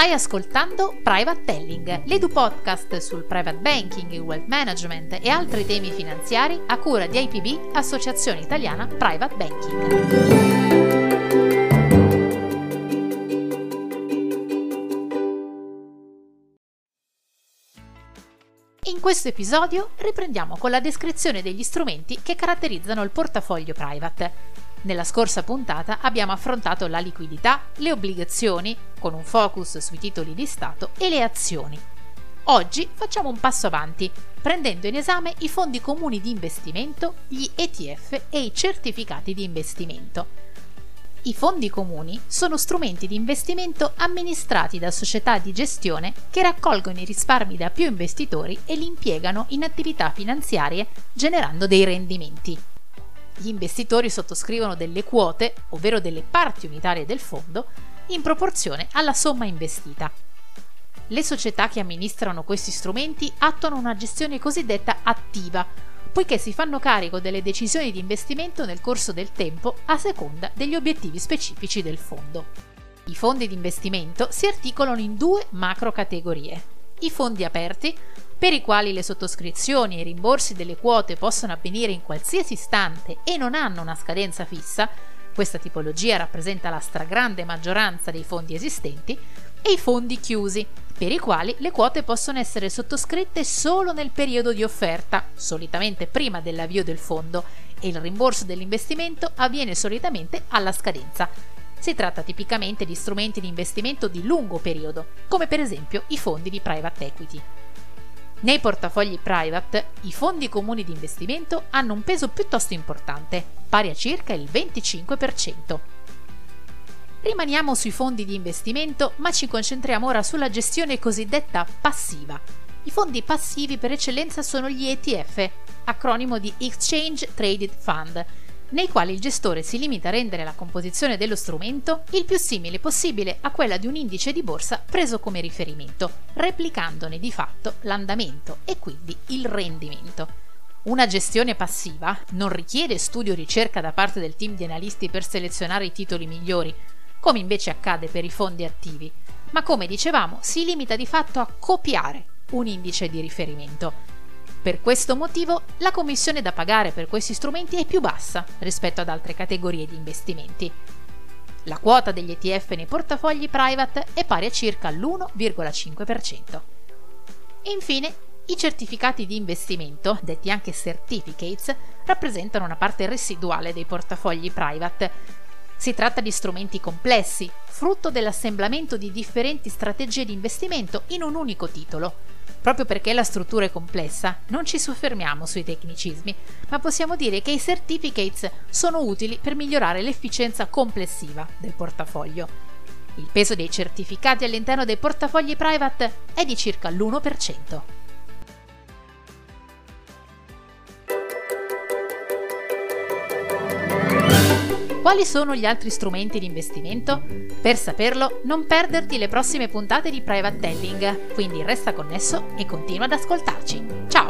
Stai ascoltando Private Telling, l'edu podcast sul private banking, il wealth management e altri temi finanziari a cura di IPB, Associazione Italiana Private Banking. In questo episodio riprendiamo con la descrizione degli strumenti che caratterizzano il portafoglio private. Nella scorsa puntata abbiamo affrontato la liquidità, le obbligazioni, con un focus sui titoli di Stato, e le azioni. Oggi facciamo un passo avanti, prendendo in esame i fondi comuni di investimento, gli ETF e i certificati di investimento. I fondi comuni sono strumenti di investimento amministrati da società di gestione che raccolgono i risparmi da più investitori e li impiegano in attività finanziarie generando dei rendimenti gli investitori sottoscrivono delle quote, ovvero delle parti unitarie del fondo, in proporzione alla somma investita. Le società che amministrano questi strumenti attuano una gestione cosiddetta attiva, poiché si fanno carico delle decisioni di investimento nel corso del tempo a seconda degli obiettivi specifici del fondo. I fondi di investimento si articolano in due macro categorie. I fondi aperti, per i quali le sottoscrizioni e i rimborsi delle quote possono avvenire in qualsiasi istante e non hanno una scadenza fissa, questa tipologia rappresenta la stragrande maggioranza dei fondi esistenti, e i fondi chiusi, per i quali le quote possono essere sottoscritte solo nel periodo di offerta, solitamente prima dell'avvio del fondo, e il rimborso dell'investimento avviene solitamente alla scadenza. Si tratta tipicamente di strumenti di investimento di lungo periodo, come per esempio i fondi di private equity. Nei portafogli private, i fondi comuni di investimento hanno un peso piuttosto importante, pari a circa il 25%. Rimaniamo sui fondi di investimento, ma ci concentriamo ora sulla gestione cosiddetta passiva. I fondi passivi per eccellenza sono gli ETF, acronimo di Exchange Traded Fund, nei quali il gestore si limita a rendere la composizione dello strumento il più simile possibile a quella di un indice di borsa preso come riferimento, replicandone di fatto l'andamento e quindi il rendimento. Una gestione passiva non richiede studio o ricerca da parte del team di analisti per selezionare i titoli migliori, come invece accade per i fondi attivi, ma come dicevamo si limita di fatto a copiare un indice di riferimento per questo motivo la commissione da pagare per questi strumenti è più bassa rispetto ad altre categorie di investimenti. La quota degli ETF nei portafogli private è pari a circa l'1,5%. Infine, i certificati di investimento, detti anche certificates, rappresentano una parte residuale dei portafogli private. Si tratta di strumenti complessi, frutto dell'assemblamento di differenti strategie di investimento in un unico titolo Proprio perché la struttura è complessa, non ci soffermiamo sui tecnicismi, ma possiamo dire che i certificates sono utili per migliorare l'efficienza complessiva del portafoglio. Il peso dei certificati all'interno dei portafogli private è di circa l'1%. Quali sono gli altri strumenti di investimento? Per saperlo, non perderti le prossime puntate di Private Telling, quindi resta connesso e continua ad ascoltarci. Ciao!